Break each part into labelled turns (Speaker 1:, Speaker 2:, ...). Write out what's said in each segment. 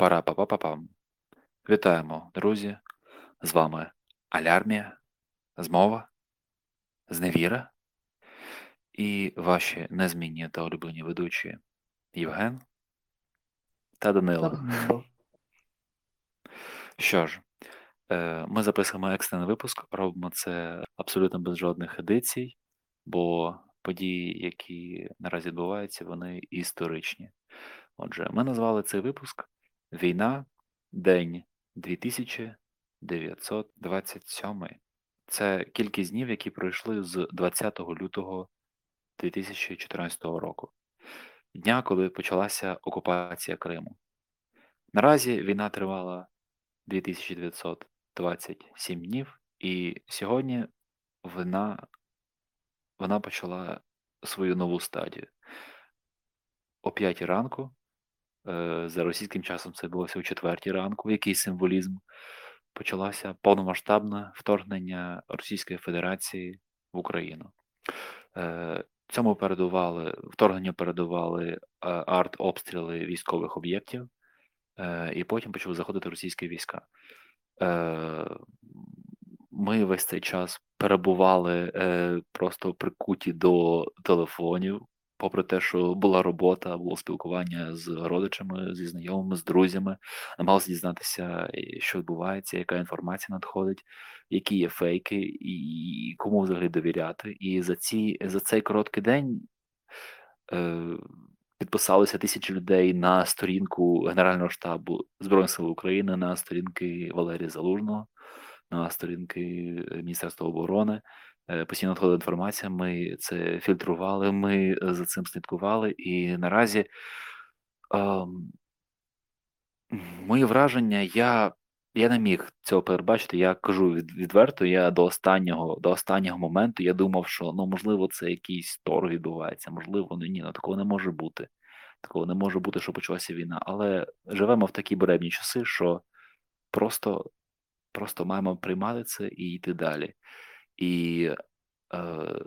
Speaker 1: пара па па па пам Вітаємо, друзі! З вами Алярмія, Змова, Зневіра і ваші незмінні та улюблені ведучі Євген та Данило. Що ж, е, ми записуємо екстрений випуск, робимо це абсолютно без жодних едицій, бо події, які наразі відбуваються, вони історичні. Отже, ми назвали цей випуск Війна, День 2927. Це кількість днів, які пройшли з 20 лютого 2014 року, дня, коли почалася окупація Криму. Наразі війна тривала 2927 днів, і сьогодні вона, вона почала свою нову стадію. О 5 ранку за російським часом це було о четвертій ранку. Який символізм? Почалося повномасштабне вторгнення Російської Федерації в Україну. Е, цьому передували вторгненню передували е, арт-обстріли військових об'єктів, і потім почали заходити російські війська. Ми весь цей час перебували просто прикуті до телефонів, попри те, що була робота, було спілкування з родичами, зі знайомими, з друзями, намагалися дізнатися, що відбувається, яка інформація надходить, які є фейки, і кому взагалі довіряти. І за ці за цей короткий день е, підписалися тисячі людей на сторінку Генерального штабу Збройних сил України, на сторінки Валерія Залужного, на сторінки Міністерства оборони. Е, постійно надходила інформація, ми це фільтрували, ми е, за цим слідкували, і наразі ем, мої враження, я я не міг цього передбачити. Я кажу від, відверто, я до останнього до останнього моменту я думав, що ну можливо це якийсь торг відбувається, можливо, ну ні, ну такого не може бути. Такого не може бути, що почалася війна. Але живемо в такі буревні часи, що просто, просто маємо приймати це і йти далі. І е,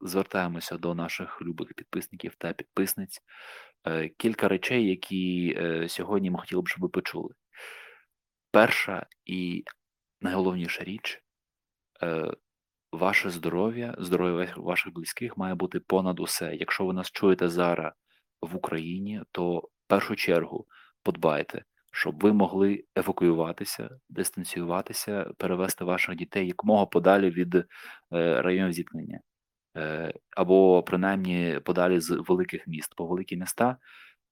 Speaker 1: звертаємося до наших любих підписників та підписниць. Е, кілька речей, які е, сьогодні ми хотіли б, щоб ви почули. Перша і найголовніша річ е, ваше здоров'я, здоров'я ваших близьких має бути понад усе. Якщо ви нас чуєте зараз в Україні, то в першу чергу подбайте щоб ви могли евакуюватися, дистанціюватися, перевести ваших дітей якомога подалі від е, районів зіткнення, е, або принаймні подалі з великих міст. Бо великі міста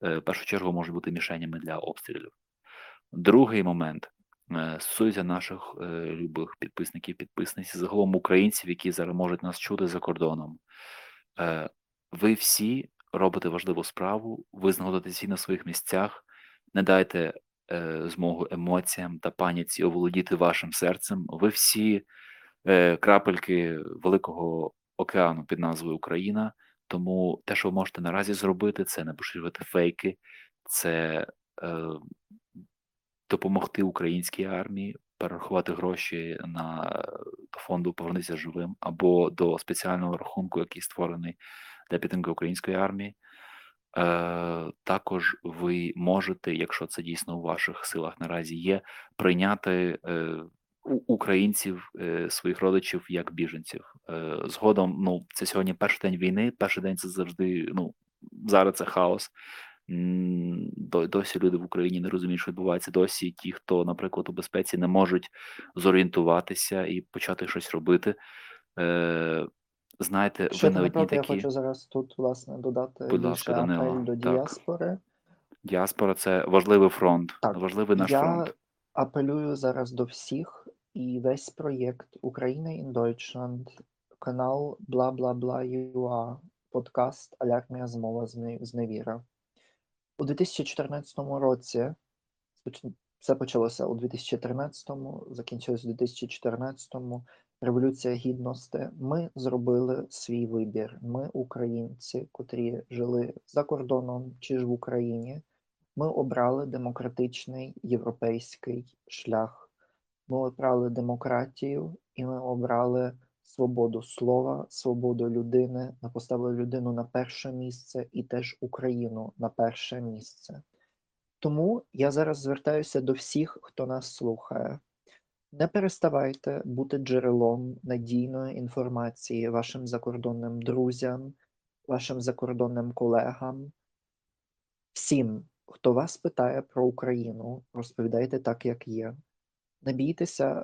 Speaker 1: е, в першу чергу можуть бути мішенями для обстрілів. Другий момент стосується наших любих підписників, підписниць, загалом українців, які зараз можуть нас чути за кордоном. Ви всі робите важливу справу, ви знаходитеся на своїх місцях. Не дайте змогу емоціям та паніці оволодіти вашим серцем. Ви всі е, крапельки великого океану під назвою Україна. Тому те, що ви можете наразі зробити, це не поширювати фейки, це е, допомогти українській армії, перерахувати гроші на до фонду Повернися живим або до спеціального рахунку, який створений для підтримки української армії. Е, також ви можете, якщо це дійсно у ваших силах наразі є, прийняти е, українців, е, своїх родичів як біженців. Згодом, ну це сьогодні перший день війни. Перший день це завжди. Ну зараз це хаос. Досі люди в Україні не розуміють, що відбувається. Досі ті, хто, наприклад, у безпеці не можуть зорієнтуватися і почати щось робити. Знаєте,
Speaker 2: Ще
Speaker 1: ви на одній
Speaker 2: напроти, я хочу зараз тут власне додати
Speaker 1: Будь ласка,
Speaker 2: більше
Speaker 1: Данило.
Speaker 2: апель до
Speaker 1: Так.
Speaker 2: діаспори.
Speaker 1: Діаспора це важливий фронт,
Speaker 2: Так,
Speaker 1: важливий наш
Speaker 2: я
Speaker 1: фронт.
Speaker 2: апелюю зараз до всіх і весь проєкт Україна in Deutschland, канал бла бла бла ЮА, подкаст Алярмія змова зне- зневіра. У 2014 році все почалося у 2013-му, закінчилось у 2014-му. Революція Гідності. Ми зробили свій вибір. Ми, українці, котрі жили за кордоном чи ж в Україні. Ми обрали демократичний європейський шлях. Ми обрали демократію і ми обрали свободу слова, свободу людини. Ми поставили людину на перше місце і теж Україну на перше місце. Тому я зараз звертаюся до всіх, хто нас слухає. Не переставайте бути джерелом надійної інформації вашим закордонним друзям, вашим закордонним колегам. Всім, хто вас питає про Україну, розповідайте так, як є. Не бійтеся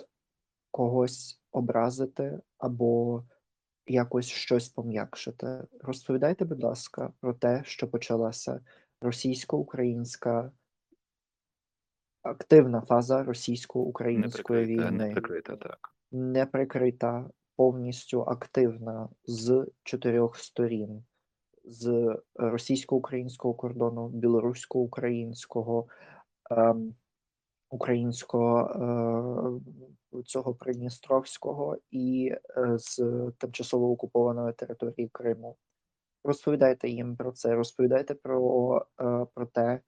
Speaker 2: когось образити або якось щось пом'якшити. Розповідайте, будь ласка, про те, що почалася російсько-українська активна фаза російсько-української війни,
Speaker 1: неприкрита, так.
Speaker 2: неприкрита, повністю активна з чотирьох сторін: з російсько-українського кордону, білорусько-українського, ем, українського е, цього Придністровського і е, з тимчасово окупованої території Криму. Розповідайте їм про це, розповідайте про, е, про те,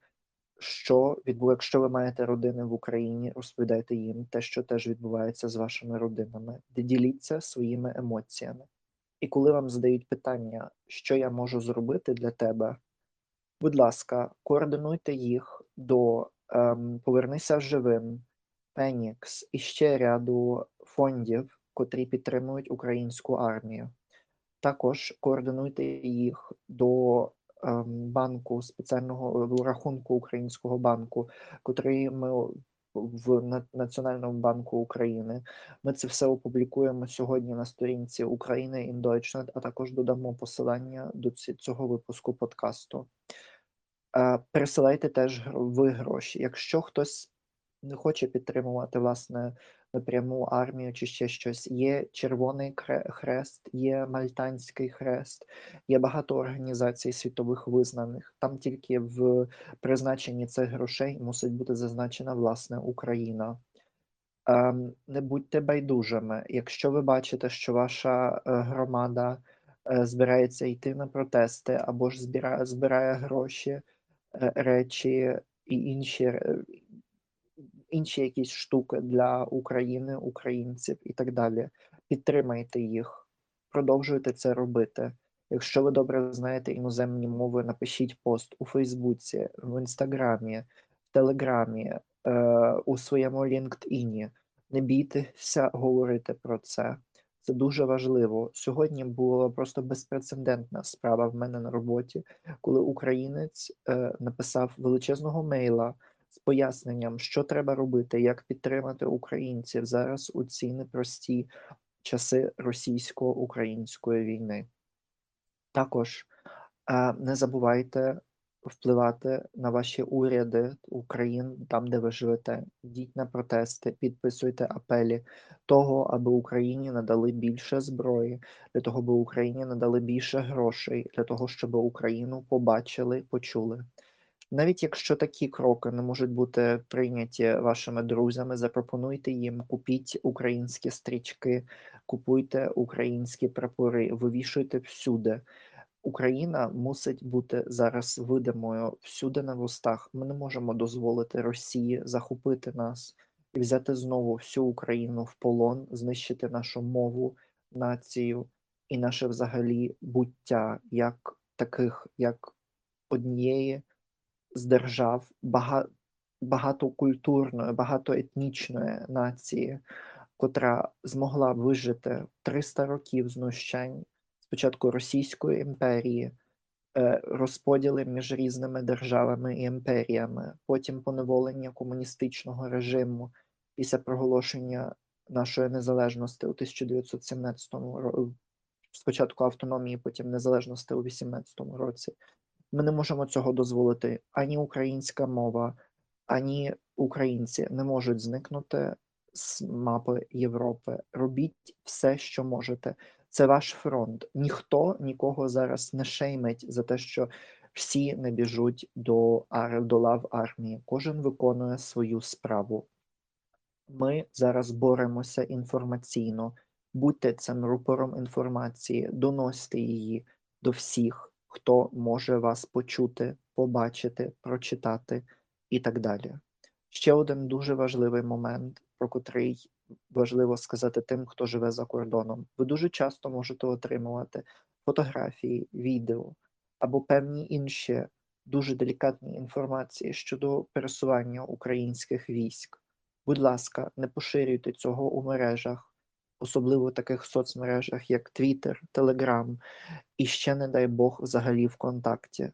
Speaker 2: що відбу... якщо ви маєте родини в Україні, розповідайте їм те, що теж відбувається з вашими родинами, діліться своїми емоціями. І коли вам задають питання, що я можу зробити для тебе, будь ласка, координуйте їх до ем, Повернися живим, Фенікс і ще ряду фондів, котрі підтримують українську армію. Також координуйте їх до банку спеціального рахунку українського банку, котрий ми в Національному банку України. Ми це все опублікуємо сьогодні на сторінці України in Deutschland, а також додамо посилання до цього випуску подкасту. Присилайте пересилайте теж ви гроші. Якщо хтось не хоче підтримувати власне напряму армію чи ще щось, є Червоний Хрест, є Мальтанський Хрест, є багато організацій світових визнаних. Там тільки в призначенні цих грошей мусить бути зазначена власне Україна. Ем, не будьте байдужими. Якщо ви бачите, що ваша е, громада е, збирається йти на протести або ж збирає, збирає гроші. Е, речі і інші інші якісь штуки для України, українців і так далі. Підтримайте їх, продовжуйте це робити. Якщо ви добре знаєте іноземні мови, напишіть пост у Фейсбуці, в Інстаграмі, в Телеграмі, е, у своєму LinkedIn. Не бійтеся говорити про це. Це дуже важливо. Сьогодні була просто безпрецедентна справа в мене на роботі, коли українець е, написав величезного мейла з поясненням, що треба робити, як підтримати українців зараз у ці непрості часи російсько-української війни. Також е, не забувайте впливати на ваші уряди України, там, де ви живете. Йдіть на протести, підписуйте апелі того, аби Україні надали більше зброї, для того, аби Україні надали більше грошей, для того, щоб Україну побачили, почули. Навіть якщо такі кроки не можуть бути прийняті вашими друзями, запропонуйте їм, купіть українські стрічки, купуйте українські прапори, вивішуйте всюди. Україна мусить бути зараз видимою всюди на вустах. Ми не можемо дозволити Росії захопити нас і взяти знову всю Україну в полон, знищити нашу мову, націю і наше взагалі буття як таких, як однієї з держав бага... багатокультурної, багатоетнічної нації, котра змогла вижити 300 років знущань спочатку Російської імперії, е, розподіли між різними державами і імперіями, потім поневолення комуністичного режиму після проголошення нашої незалежності у 1917 році, спочатку автономії, потім незалежності у 18 році. Ми не можемо цього дозволити. Ані українська мова, ані українці не можуть зникнути з мапи Європи. Робіть все, що можете. Це ваш фронт. Ніхто нікого зараз не шеймить за те, що всі не біжуть до, до лав армії. Кожен виконує свою справу. Ми зараз боремося інформаційно. Будьте цим рупором інформації, доносьте її до всіх, хто може вас почути, побачити, прочитати і так далі. Ще один дуже важливий момент, про котрий важливо сказати тим, хто живе за кордоном. Ви дуже часто можете отримувати фотографії, відео або певні інші дуже делікатні інформації щодо пересування українських військ. Будь ласка, не поширюйте цього у мережах, особливо в таких соцмережах, як Twitter, Telegram і ще, не дай Бог, взагалі ВКонтакті.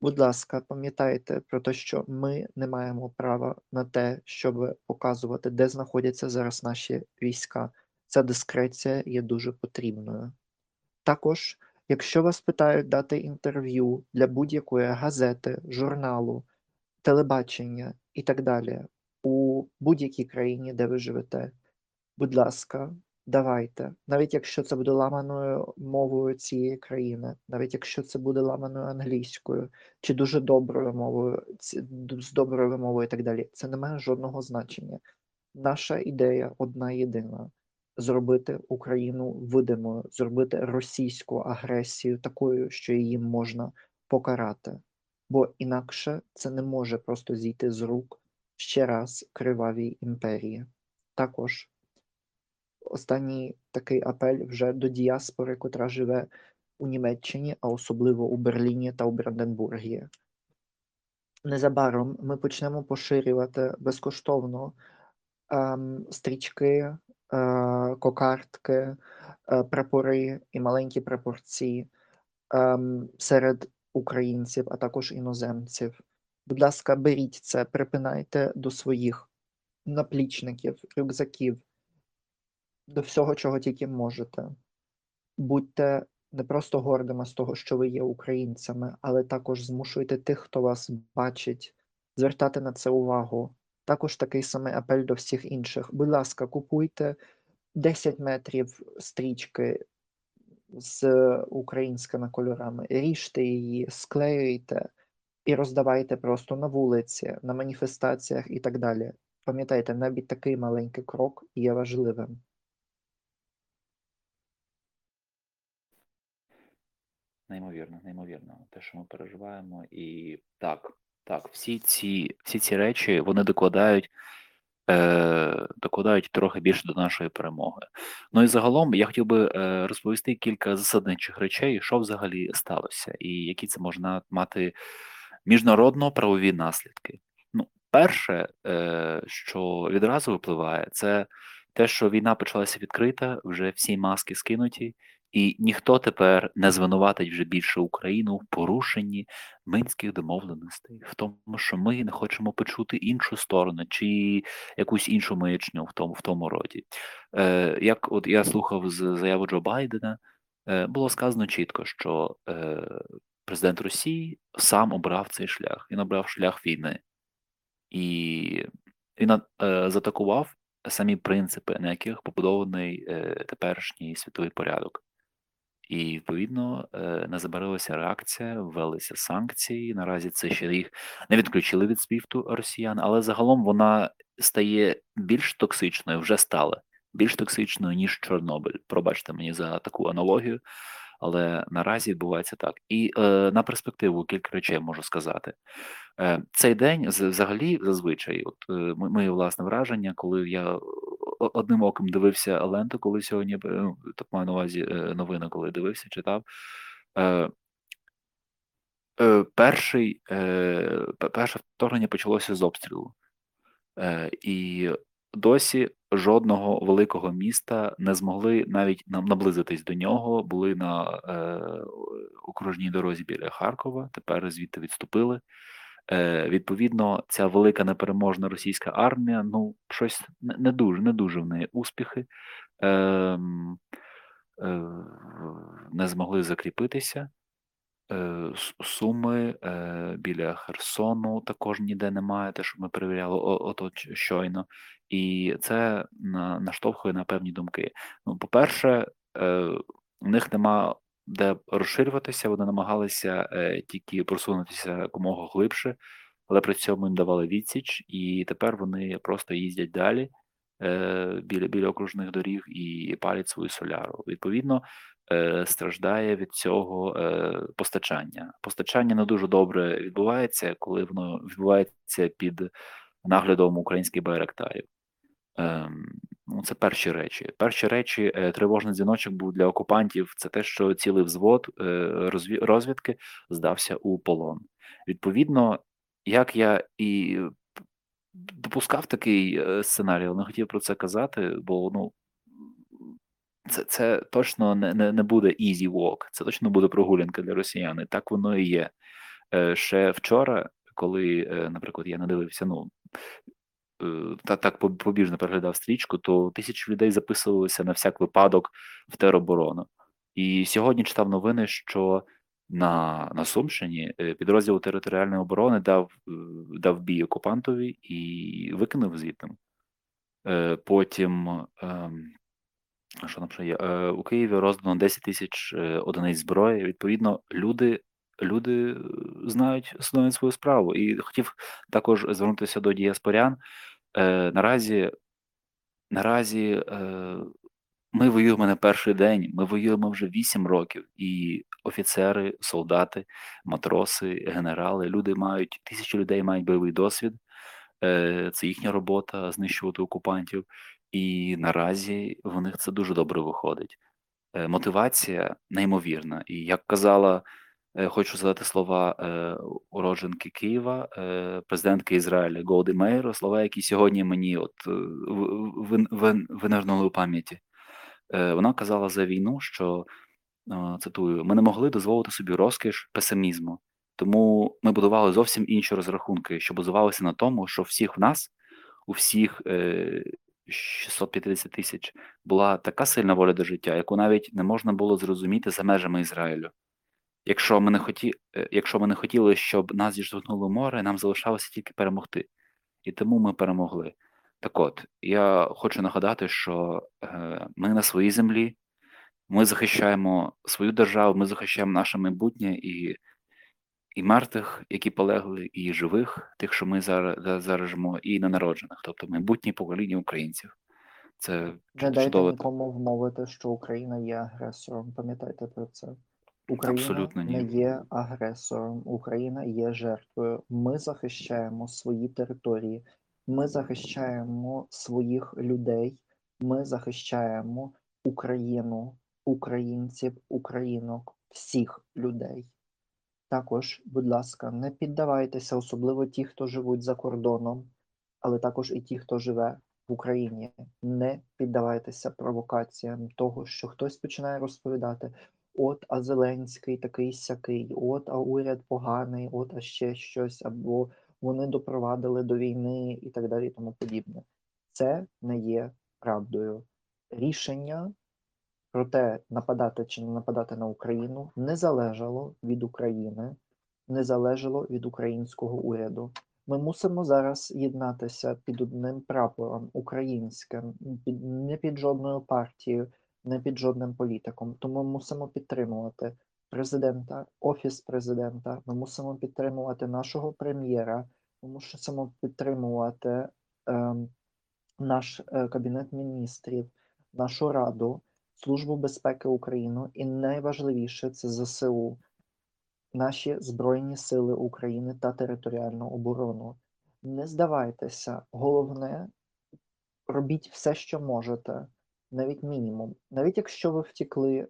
Speaker 2: Будь ласка, пам'ятайте про те, що ми не маємо права на те, щоб показувати, де знаходяться зараз наші війська. Ця дискреція є дуже потрібною. Також, якщо вас питають дати інтерв'ю для будь-якої газети, журналу, телебачення і так далі у будь-якій країні, де ви живете, будь ласка, давайте, навіть якщо це буде ламаною мовою цієї країни, навіть якщо це буде ламаною англійською чи дуже доброю мовою, з доброю вимовою і так далі, це не має жодного значення. Наша ідея одна єдина зробити Україну видимою, зробити російську агресію такою, що її можна покарати, бо інакше це не може просто зійти з рук ще раз кривавій імперії. Також останній такий апель вже до діаспори, котра живе у Німеччині, а особливо у Берліні та у Бранденбургі. Незабаром ми почнемо поширювати безкоштовно ем, стрічки, е, кокартки, е, прапори і маленькі прапорці ем, серед українців, а також іноземців. Будь ласка, беріть це, припинайте до своїх наплічників, рюкзаків, до всього, чого тільки можете. Будьте не просто гордими з того, що ви є українцями, але також змушуйте тих, хто вас бачить, звертати на це увагу. Також такий самий апель до всіх інших. Будь ласка, купуйте 10 метрів стрічки з українськими кольорами, ріжте її, склеюйте і роздавайте просто на вулиці, на маніфестаціях і так далі. Пам'ятайте, навіть такий маленький крок є важливим.
Speaker 1: Неймовірно, неймовірно, те, що ми переживаємо, і так, так, всі ці всі ці речі вони докладають е, докладають трохи більше до нашої перемоги. Ну і загалом я хотів би е, розповісти кілька засадничих речей, що взагалі сталося, і які це можна мати міжнародно-правові наслідки. Ну, перше, е, що відразу випливає, це те, що війна почалася відкрита, вже всі маски скинуті, і ніхто тепер не звинуватить вже більше Україну в порушенні минських домовленостей, в тому, що ми не хочемо почути іншу сторону чи якусь іншу маячню в тому в тому роді. Е, Як от я слухав з заяву Джо Байдена, е, було сказано чітко, що е, президент Росії сам обрав цей шлях. Він обрав шлях війни і він е, заатакував самі принципи, на яких побудований е, теперішній світовий порядок. І відповідно е, не забарилася реакція, ввелися санкції. Наразі це ще їх не відключили від свіфту росіян, але загалом вона стає більш токсичною, вже стала більш токсичною ніж Чорнобиль. Пробачте мені за таку аналогію, але наразі відбувається так. І е, на перспективу кілька речей можу сказати. Е, Цей день взагалі зазвичай, от е, моє власне враження, коли я одним оком дивився ленту, коли сьогодні ну, так маю на увазі е, новини, коли дивився, читав. Е, е, Перший, е, Перше вторгнення почалося з обстрілу. Е, І досі жодного великого міста не змогли навіть наблизитись до нього. Були на е, окружній дорозі біля Харкова, тепер звідти відступили. Е, Відповідно, ця велика непереможна російська армія, ну, щось не дуже не дуже в неї успіхи, е, е, не змогли закріпитися. Е, Суми біля Херсону також ніде немає, те, що ми перевіряли ото щойно, і це наштовхує на певні думки. Ну, по-перше, е, у них нема де розширюватися, вони намагалися тільки просунутися якомога глибше, але при цьому їм давали відсіч, і тепер вони просто їздять далі біля біля окружних доріг і палять свою соляру. Відповідно, Е, страждає від цього е, постачання. Постачання не дуже добре відбувається, коли воно відбувається під наглядом українських байрактарів. Ну, це перші речі. Перші речі, е, тривожний дзвіночок був для окупантів. Це те, що цілий взвод е, розвідки здався у полон. Відповідно, як я і допускав такий е, сценарій, але не хотів про це казати, бо ну. Це, це точно не, не, не буде easy walk, це точно буде прогулянка для росіян. І так воно і є. Ще вчора, коли, наприклад, я надивився, ну е, та так побіжно переглядав стрічку, то тисячі людей записувалися на всяк випадок в тероборону. І сьогодні читав новини, що на, на Сумщині е, підрозділ територіальної оборони дав, е, дав бій окупантові і викинув звідти. Е, Потім, ем, що там ще є? Е, У Києві роздано 10 тисяч е, одиниць зброї. Відповідно, люди, люди е, знають, знають свою справу. І хотів також звернутися до діаспорян. Е, наразі, наразі е, ми воюємо не перший день, ми воюємо вже 8 років, і офіцери, солдати, матроси, генерали, люди мають тисячі людей мають бойовий досвід. Е, Це їхня робота знищувати окупантів, і наразі в них це дуже добре виходить. Е, Мотивація неймовірна. І як казала, хочу задати слова е, уродженки Києва, е, президентки Ізраїля Голди Мейер, слова, які сьогодні мені от е, винирнули у пам'яті. Е, Вона казала за війну, що е, цитую: ми не могли дозволити собі розкіш песимізму, тому ми будували зовсім інші розрахунки, що базувалися на тому, що всіх в нас, у всіх е, 650 тисяч, була така сильна воля до життя, яку навіть не можна було зрозуміти за межами Ізраїлю. Якщо ми не хоті, е, якщо ми не хотіли, щоб нас зіштовхнуло море, нам залишалося тільки перемогти. І тому ми перемогли. Так от, я хочу нагадати, що е, ми на своїй землі, ми захищаємо свою державу, ми захищаємо наше майбутнє і, і мертвих, які полегли, і живих, тих, що ми зараз заражемо, і ненароджених, тобто майбутнє покоління українців. Це
Speaker 2: Не
Speaker 1: чу-
Speaker 2: дайте нікому вмовити, що Україна є агресором. Пам'ятайте про це. Україна
Speaker 1: Абсолютно ні.
Speaker 2: не є агресором, Україна є жертвою. Ми захищаємо свої території, ми захищаємо своїх людей, ми захищаємо Україну, українців, українок, всіх людей. Також, будь ласка, не піддавайтеся, особливо ті, хто живуть за кордоном, але також і ті, хто живе в Україні. Не піддавайтеся провокаціям того, що хтось починає розповідати: от, а Зеленський такий сякий, от, а уряд поганий, от, а ще щось, або вони допровадили до війни і так далі, і тому подібне. Це не є правдою. Рішення про те, нападати чи не нападати на Україну, не залежало від України, не залежало від українського уряду. Ми мусимо зараз єднатися під одним прапором українським, під, не під жодною партією, не під жодним політиком. Тому мусимо підтримувати президента, офіс президента. Ми мусимо підтримувати нашого прем'єра. Ми мусимо підтримувати ем, наш е, кабінет міністрів, нашу раду. Службу безпеки України і найважливіше це ЗСУ, наші Збройні Сили України та територіальну оборону. Не здавайтеся, головне, робіть все, що можете, навіть мінімум. Навіть якщо ви втікли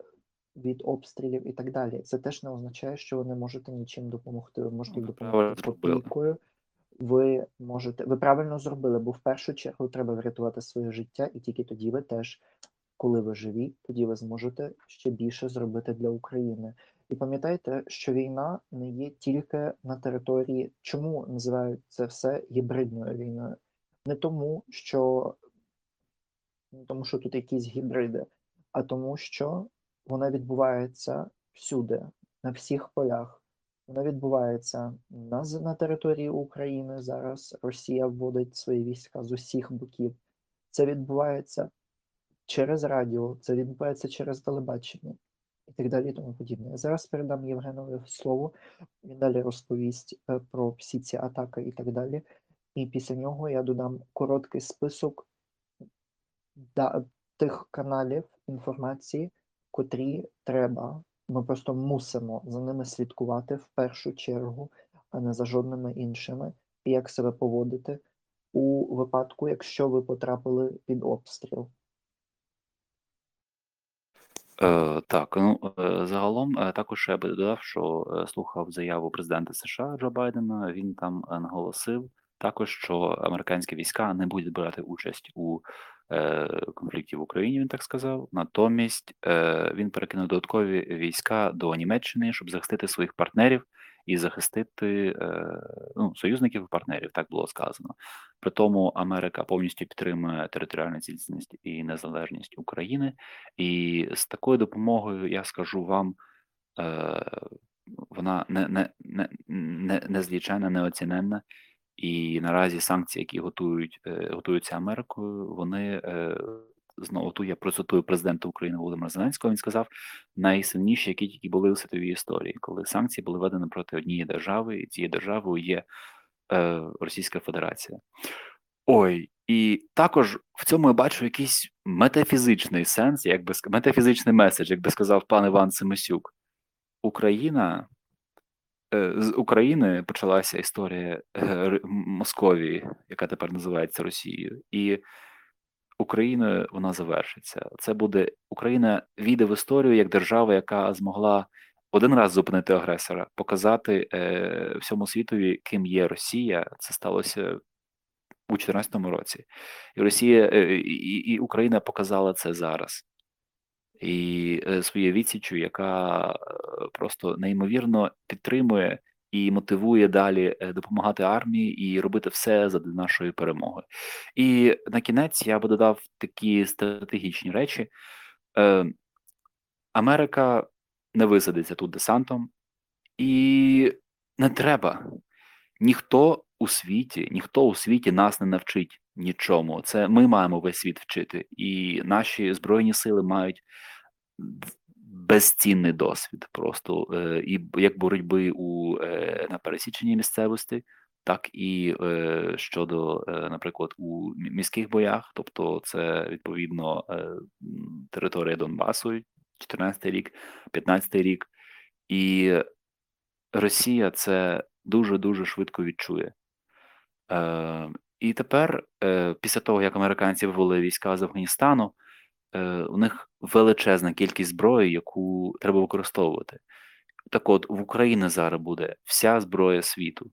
Speaker 2: від обстрілів і так далі, це теж не означає, що ви не можете нічим допомогти. Ви можете
Speaker 1: Ну,
Speaker 2: допомогти
Speaker 1: правильно
Speaker 2: копійкою. Ви можете, ви правильно зробили, бо в першу чергу треба врятувати своє життя, і тільки тоді ви теж коли ви живі, тоді ви зможете ще більше зробити для України. І пам'ятайте, що війна не є тільки на території. Чому називають це все гібридною війною? Не тому, що не тому, що тут якісь гібриди, а тому, що вона відбувається всюди, на всіх полях. Вона відбувається на, на території України зараз. Росія вводить свої війська з усіх боків. Це відбувається через радіо, це відбувається через телебачення і так далі, і тому подібне. Я зараз передам Євгенові слово, він далі розповість е, про всі ці атаки і так далі. І після нього я додам короткий список да, тих каналів інформації, котрі треба. Ми просто мусимо за ними слідкувати в першу чергу, а не за жодними іншими, і як себе поводити, у випадку, якщо ви потрапили під обстріл?
Speaker 1: Е, так, ну е, загалом е, також я би додав, що е, слухав заяву президента США Джо Байдена. Він там наголосив також, що американські війська не будуть брати участь у е, конфлікті в Україні. Він так сказав. Натомість е, він перекинув додаткові війська до Німеччини, щоб захистити своїх партнерів і захистити е, ну, союзників і партнерів. Так було сказано. При тому Америка повністю підтримує територіальну цілісність і незалежність України, і з такою допомогою я скажу вам, вона не не, не, не, незліченна, неоціненна. І наразі санкції, які готують е, готуються Америкою, вони е, знову тут я процитую президента України Володимира Зеленського. Він сказав найсильніші, які тільки були у світовій історії, коли санкції були введені проти однієї держави, і цією державою є е, Російська Федерація. Ой, і також в цьому я бачу якийсь метафізичний сенс, якби метафізичний меседж, як би сказав пан Іван Семисюк. Україна з України почалася історія е, Московії, яка тепер називається Росією, і Україною вона завершиться. Це буде Україна війде в історію як держава, яка змогла один раз зупинити агресора, показати е, всьому світові, ким є Росія. Це сталося у 2014 році, і Росія е, і, і Україна показала це зараз. І е, своєю відсічю, яка е, просто неймовірно підтримує і мотивує далі допомагати армії і робити все задля нашої перемоги. І на кінець я би додав такі стратегічні речі. Америка не висадиться тут десантом, і не треба. Ніхто у світі, ніхто у світі нас не навчить нічому. Це ми маємо весь світ вчити, і наші збройні сили мають безцінний досвід, просто е, і як боротьби у е, на пересіченні місцевості, так і е, щодо, е, наприклад, у міських боях, тобто це відповідно е, територія Донбасу, 14 рік, 15 рік, і Росія це дуже дуже швидко відчує. Е, І тепер, е, після того, як американці вивели війська з Афганістану, е, у них величезна кількість зброї, яку треба використовувати. Так от в Україні зараз буде вся зброя світу.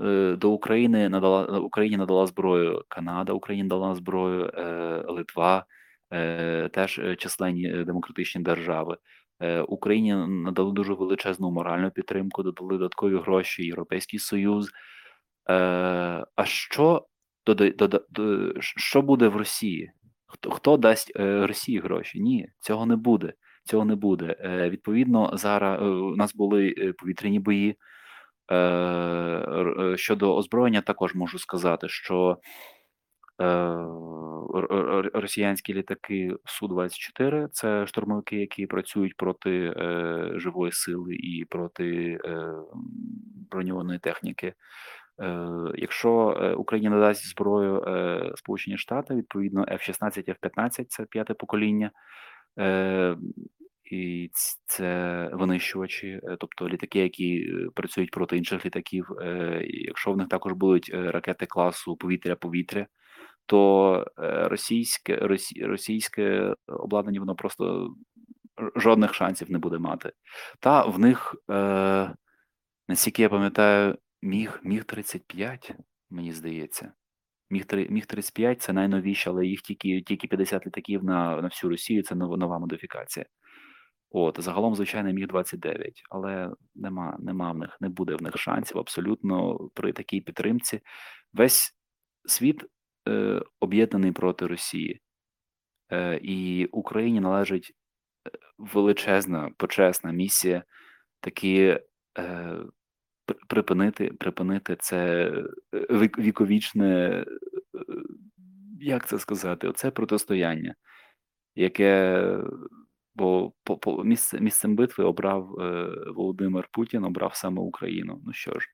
Speaker 1: Е, До України надала Україні надала зброю Канада, Україні надала зброю е, Литва, е, теж е, численні демократичні держави. Е, Україні надали дуже величезну моральну підтримку, додали додаткові гроші, Європейський Союз. Е, а що що буде в Росії? Хто хто дасть е, Росії гроші? Ні, цього не буде. Цього не буде. Відповідно, зараз у нас були повітряні бої. Щодо озброєння, також можу сказати, що росіянські літаки Су-24 це штурмовики, які працюють проти е, живої сили і проти е, броньованої техніки. Е, Якщо е, Україна надасть зброю е, Сполучені Штати, відповідно F-16, F-15 це п'яте покоління. І це винищувачі, тобто літаки, які працюють проти інших літаків. Якщо в них також будуть ракети класу повітря-повітря, то російське російське обладнання воно просто жодних шансів не буде мати. Та в них, наскільки я пам'ятаю, міг міг 35, мені здається. Міг міг 35 це найновіше, але їх тільки тільки 50 літаків на на всю Росію. Це нова, нова модифікація. От загалом, звичайно, міг 29, але нема, нема в них, не буде в них шансів абсолютно при такій підтримці. Весь світ е, об'єднаний проти Росії, е, і Україні належить е, величезна почесна місія таки е, припинити припинити це е, віковічне, е, як це сказати, оце протистояння, яке бо по, по місце, місцем битви обрав е, Володимир Путін, обрав саме Україну. Ну що ж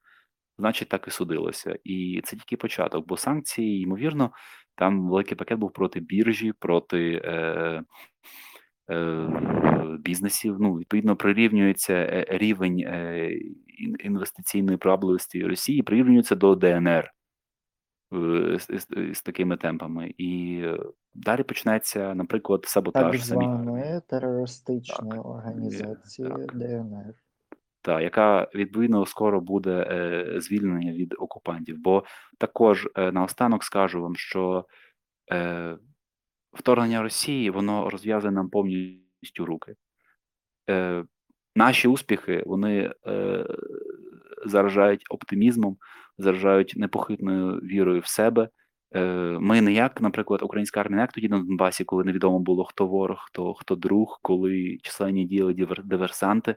Speaker 1: значить так і судилося. І це тільки початок, бо санкції, ймовірно, там великий пакет був проти біржі, проти е, бізнесів. Ну, відповідно, прирівнюється е, рівень е, інвестиційної правливості Росії, прирівнюється до ДНР. е, з, з, з такими темпами. І е, далі почнеться, наприклад, саботаж
Speaker 2: Так званої терористичної організації
Speaker 1: так.
Speaker 2: ДНР.
Speaker 1: та, яка відповідно скоро буде е, звільнення від окупантів. Бо також е, наостанок скажу вам, що е, вторгнення Росії воно розв'язує нам повністю руки. Е, наші успіхи вони е, заражають оптимізмом, заражають непохитною вірою в себе. Е, Ми не як, наприклад, українська армія, як тоді на Донбасі, коли невідомо було, хто ворог, хто хто друг, коли численні діяли дивер- диверсанти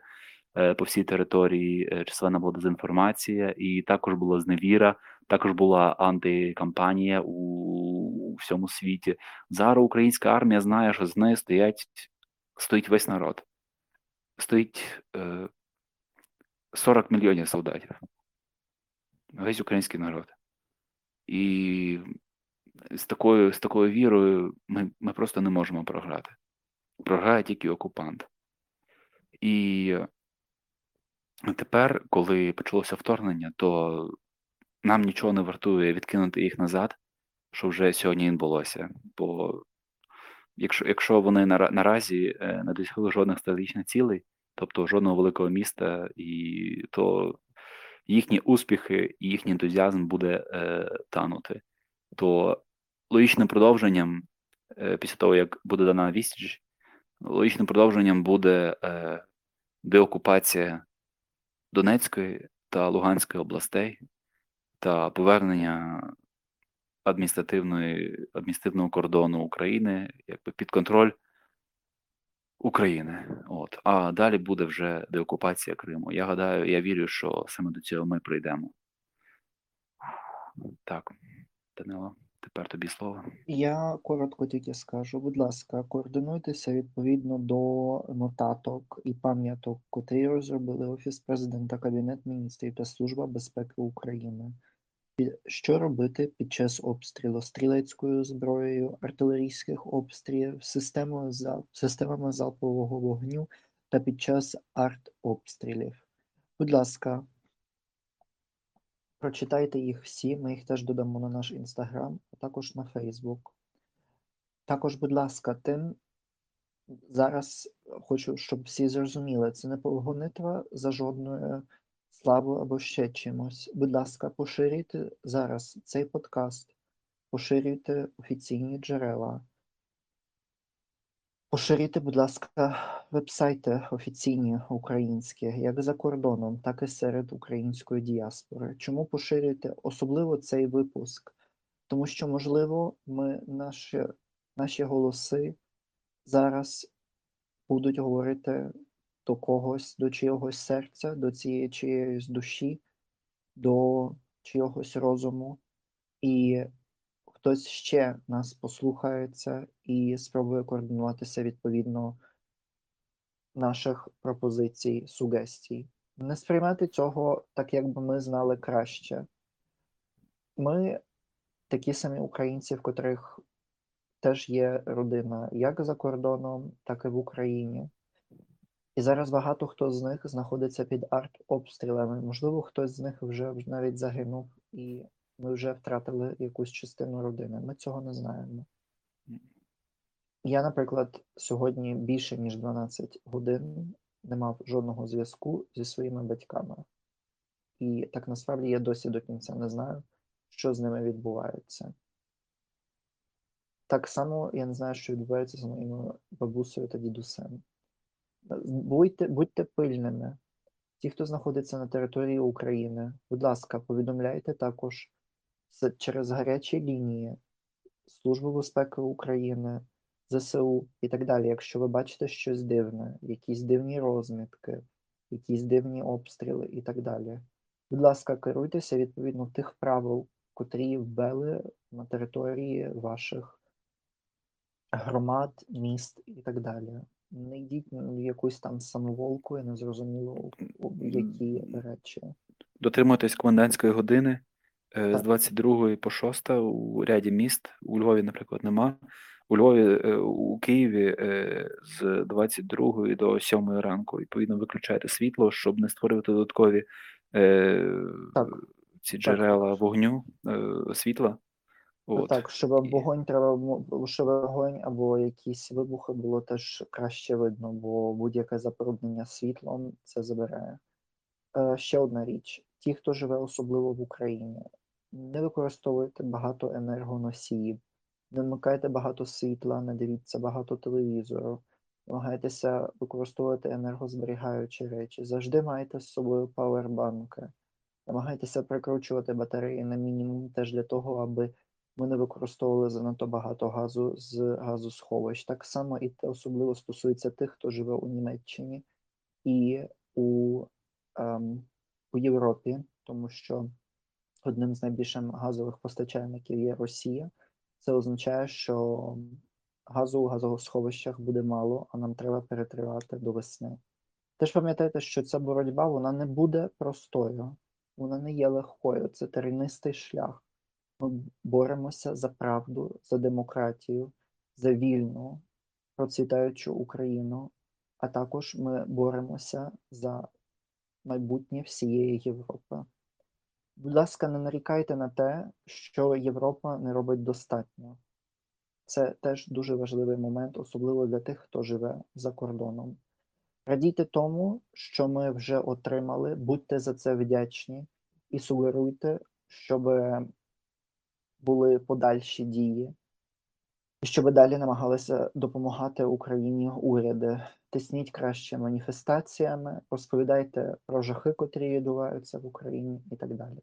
Speaker 1: е, по всій території, е, численна була дезінформація, і також була зневіра, також була антикампанія у, у всьому світі. Зараз українська армія знає, що з нею стоять стоїть весь народ, стоїть е, 40 мільйонів солдатів, весь український народ. І з такою, з такою вірою ми, ми просто не можемо програти. Програє тільки окупант. І тепер, коли почалося вторгнення, то нам нічого не вартує відкинути їх назад, що вже сьогодні відбулося. Бо якщо, якщо вони нара- наразі е, не досягли жодних стратегічних цілей, тобто жодного великого міста, і то їхні успіхи і їхній ентузіазм буде е, танути, то логічним продовженням, е, після того, як буде дана відсіч, логічним продовженням буде е, деокупація Донецької та Луганської областей та повернення адміністративної адміністративного кордону України якби під контроль України. От. А далі буде вже деокупація Криму. Я гадаю, я вірю, що саме до цього ми прийдемо. Так, Данило, тепер тобі слово.
Speaker 2: Я коротко тільки скажу, будь ласка, координуйтеся відповідно до нотаток і пам'яток, котрі розробили Офіс президента, Кабінет міністрів та Служба безпеки України. Що робити під час обстрілу стрілецькою зброєю, артилерійських обстрілів, системами залпового вогню та під час артобстрілів. Будь ласка, прочитайте їх всі, ми їх теж додамо на наш інстаграм, а також на Фейсбук. Також, будь ласка, тим зараз хочу, щоб всі зрозуміли, це не погонитва за жодною славою або ще чимось. Будь ласка, поширюйте зараз цей подкаст, поширюйте офіційні джерела. Поширюйте, будь ласка, вебсайти офіційні українські, як за кордоном, так і серед української діаспори. Чому поширюєте особливо цей випуск? Тому що, можливо, ми наші, наші голоси зараз будуть говорити до когось, до чийогось серця, до цієї чиєїсь душі, до чийогось розуму, і хтось ще нас послухається і спробує координуватися відповідно наших пропозицій, сугестій. Не сприймати цього так, якби ми знали краще. Ми такі самі українці, в котрих теж є родина як за кордоном, так і в Україні. І зараз багато хто з них знаходиться під артобстрілами. Можливо, хтось з них вже навіть загинув, і ми вже втратили якусь частину родини. Ми цього не знаємо. Я, наприклад, сьогодні більше ніж 12 годин не мав жодного зв'язку зі своїми батьками. І так насправді я досі до кінця не знаю, що з ними відбувається. Так само я не знаю, що відбувається з моїми бабусею та дідусем. Будьте, будьте пильними. Ті, хто знаходиться на території України, будь ласка, повідомляйте також через гарячі лінії Службу безпеки України, ЗСУ і так далі. Якщо ви бачите щось дивне, якісь дивні розмітки, якісь дивні обстріли і так далі. Будь ласка, керуйтеся відповідно тих правил, котрі ввели на території ваших громад, міст і так далі. Не йдіть в якусь там самоволку і незрозуміло у- у які речі.
Speaker 1: Дотримуйтесь комендантської години е, з
Speaker 2: Так.
Speaker 1: 22 по 6 у ряді міст. У Львові, наприклад, нема. У Львові, е, у Києві е, з 22 до 7 ранку. Відповідно, виключайте світло, щоб не створювати додаткові
Speaker 2: Так.
Speaker 1: ці
Speaker 2: Так.
Speaker 1: джерела вогню, е, світла. От.
Speaker 2: так, щоб вогонь треба щоб вогонь або якісь вибухи було теж краще видно, бо будь-яке забруднення світлом це забирає. Е, ще одна річ: ті, хто живе особливо в Україні, не використовуйте багато енергоносіїв, не вмикайте багато світла, не дивіться багато телевізору, намагайтеся використовувати енергозберігаючі речі. Завжди майте з собою павербанки. Намагайтеся прикручувати батареї на мінімум теж для того, аби ми не використовували занадто багато газу з газосховищ. Так само і це особливо стосується тих, хто живе у Німеччині і у, ем, у Європі, тому що одним з найбільших газових постачальників є Росія. Це означає, що газу у газосховищах буде мало, а нам треба перетривати до весни. Теж пам'ятайте, що ця боротьба вона не буде простою, вона не є легкою. Це тернистий шлях. Ми боремося за правду, за демократію, за вільну, процвітаючу Україну, а також ми боремося за майбутнє всієї Європи. Будь ласка, не нарікайте на те, що Європа не робить достатньо. Це теж дуже важливий момент, особливо для тих, хто живе за кордоном. Радійте тому, що ми вже отримали, будьте за це вдячні і сугеруйте, щоб були подальші дії, і щоб далі намагалися допомагати Україні уряди. Тисніть краще маніфестаціями, розповідайте про жахи, котрі відбуваються в Україні, і так далі.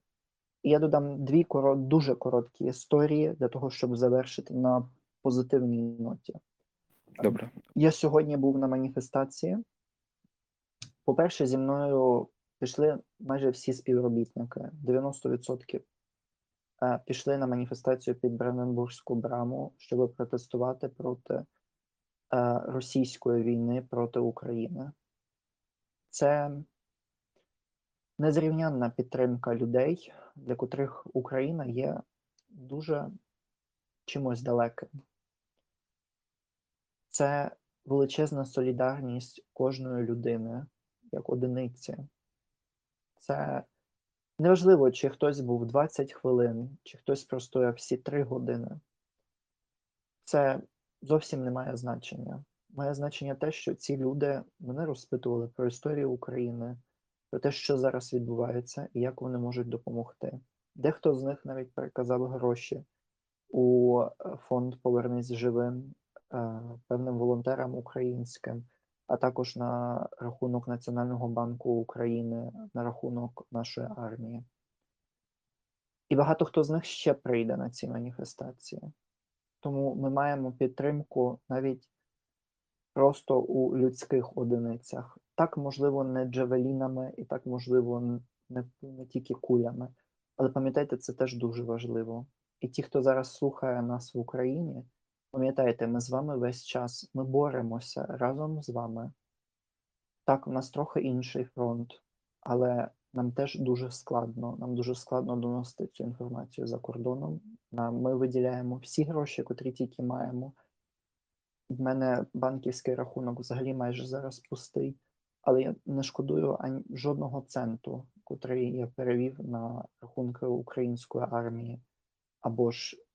Speaker 2: І я додам дві коро- дуже короткі історії для того, щоб завершити на позитивній ноті.
Speaker 1: Добре.
Speaker 2: Я сьогодні був на маніфестації. По-перше, зі мною пішли майже всі співробітники, 90% е, пішли на маніфестацію під Бранденбурзьку браму, щоб протестувати проти е, російської війни проти України. Це незрівнянна підтримка людей, для котрих Україна є дуже чимось далеким. Це величезна солідарність кожної людини як одиниці. Це неважливо, чи хтось був 20 хвилин, чи хтось простояв всі 3 години. Це зовсім не має значення. Має значення те, що ці люди мене розпитували про історію України, про те, що зараз відбувається, і як вони можуть допомогти. Дехто з них навіть переказав гроші у е, фонд Повернись живим е, певним волонтерам українським, а також на рахунок Національного банку України, на рахунок нашої армії. І багато хто з них ще прийде на ці маніфестації. Тому ми маємо підтримку навіть просто у людських одиницях. Так, можливо, не джавелінами, і так, можливо, не, не тільки кулями. Але пам'ятайте, це теж дуже важливо. І ті, хто зараз слухає нас в Україні, пам'ятайте, ми з вами весь час, ми боремося разом з вами. Так, у нас трохи інший фронт, але нам теж дуже складно. Нам дуже складно доносити цю інформацію за кордоном. Ми виділяємо всі гроші, котрі тільки маємо. В мене банківський рахунок взагалі майже зараз пустий, але я не шкодую ані жодного центу, котрий я перевів на рахунки української армії або ж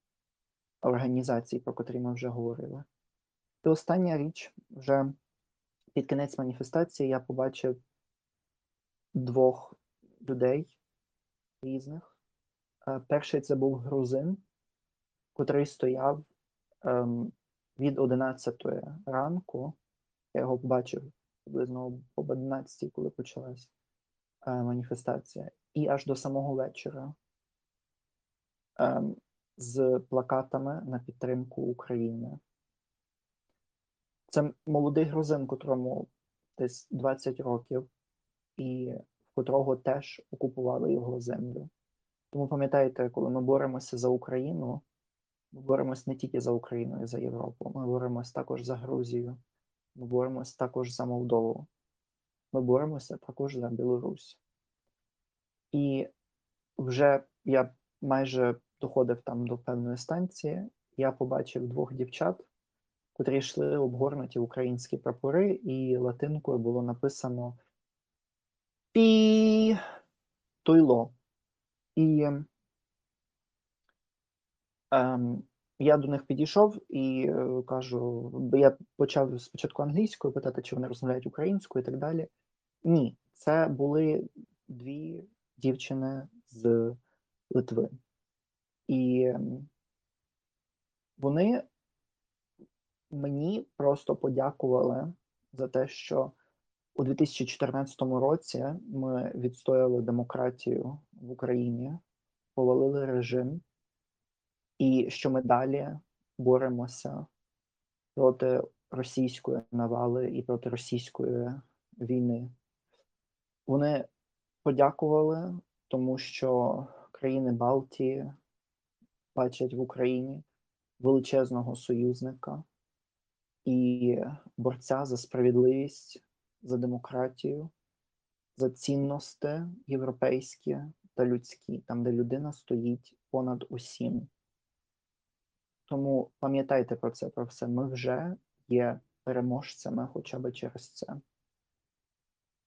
Speaker 2: організацій, про котрі ми вже говорили. І остання річ, вже під кінець маніфестації я побачив двох людей різних. Е, Перший це був грузин, котрий стояв ем, від 11 ранку. Я його побачив приблизно об 11, коли почалась е, маніфестація, і аж до самого вечора ем, з плакатами на підтримку України. Це молодий грузин, котрому десь 20 років, і котрого теж окупували його землю. Тому пам'ятайте, коли ми боремося за Україну, ми боремось не тільки за Україну і за Європу, ми боремось також за Грузію, ми боремось також за Молдову, ми боремося також за Білорусь. І вже я майже доходив там до певної станції, я побачив двох дівчат, котрі йшли обгорнуті українські прапори, і латинкою було написано Пі Туйло. І ем, я до них підійшов і е, кажу, я почав спочатку англійською питати, чи вони розмовляють українською і так далі. Ні, це були дві дівчини з Литви. І ем, вони мені просто подякували за те, що у 2014 році ми відстояли демократію в Україні, повалили режим, і що ми далі боремося проти російської навали і проти російської війни. Вони подякували, тому що країни Балтії бачать в Україні величезного союзника і борця за справедливість, за демократію, за цінності європейські та людські, там, де людина стоїть понад усім. Тому пам'ятайте про це, про все. Ми вже є переможцями хоча б через це.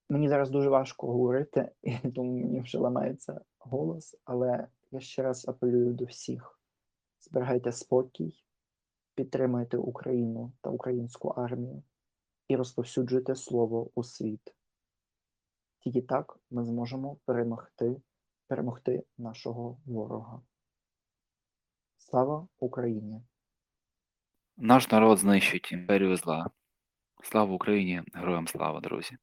Speaker 2: Мені зараз дуже важко говорити, тому мені вже ламається голос, але я ще раз апелюю до всіх: зберігайте спокій, підтримайте Україну та українську армію і розповсюджуйте слово у світ. Тільки так ми зможемо перемогти, перемогти нашого ворога. Слава Україні!
Speaker 1: Наш народ знищить імперію зла. Слава Україні! Героям слава, друзі!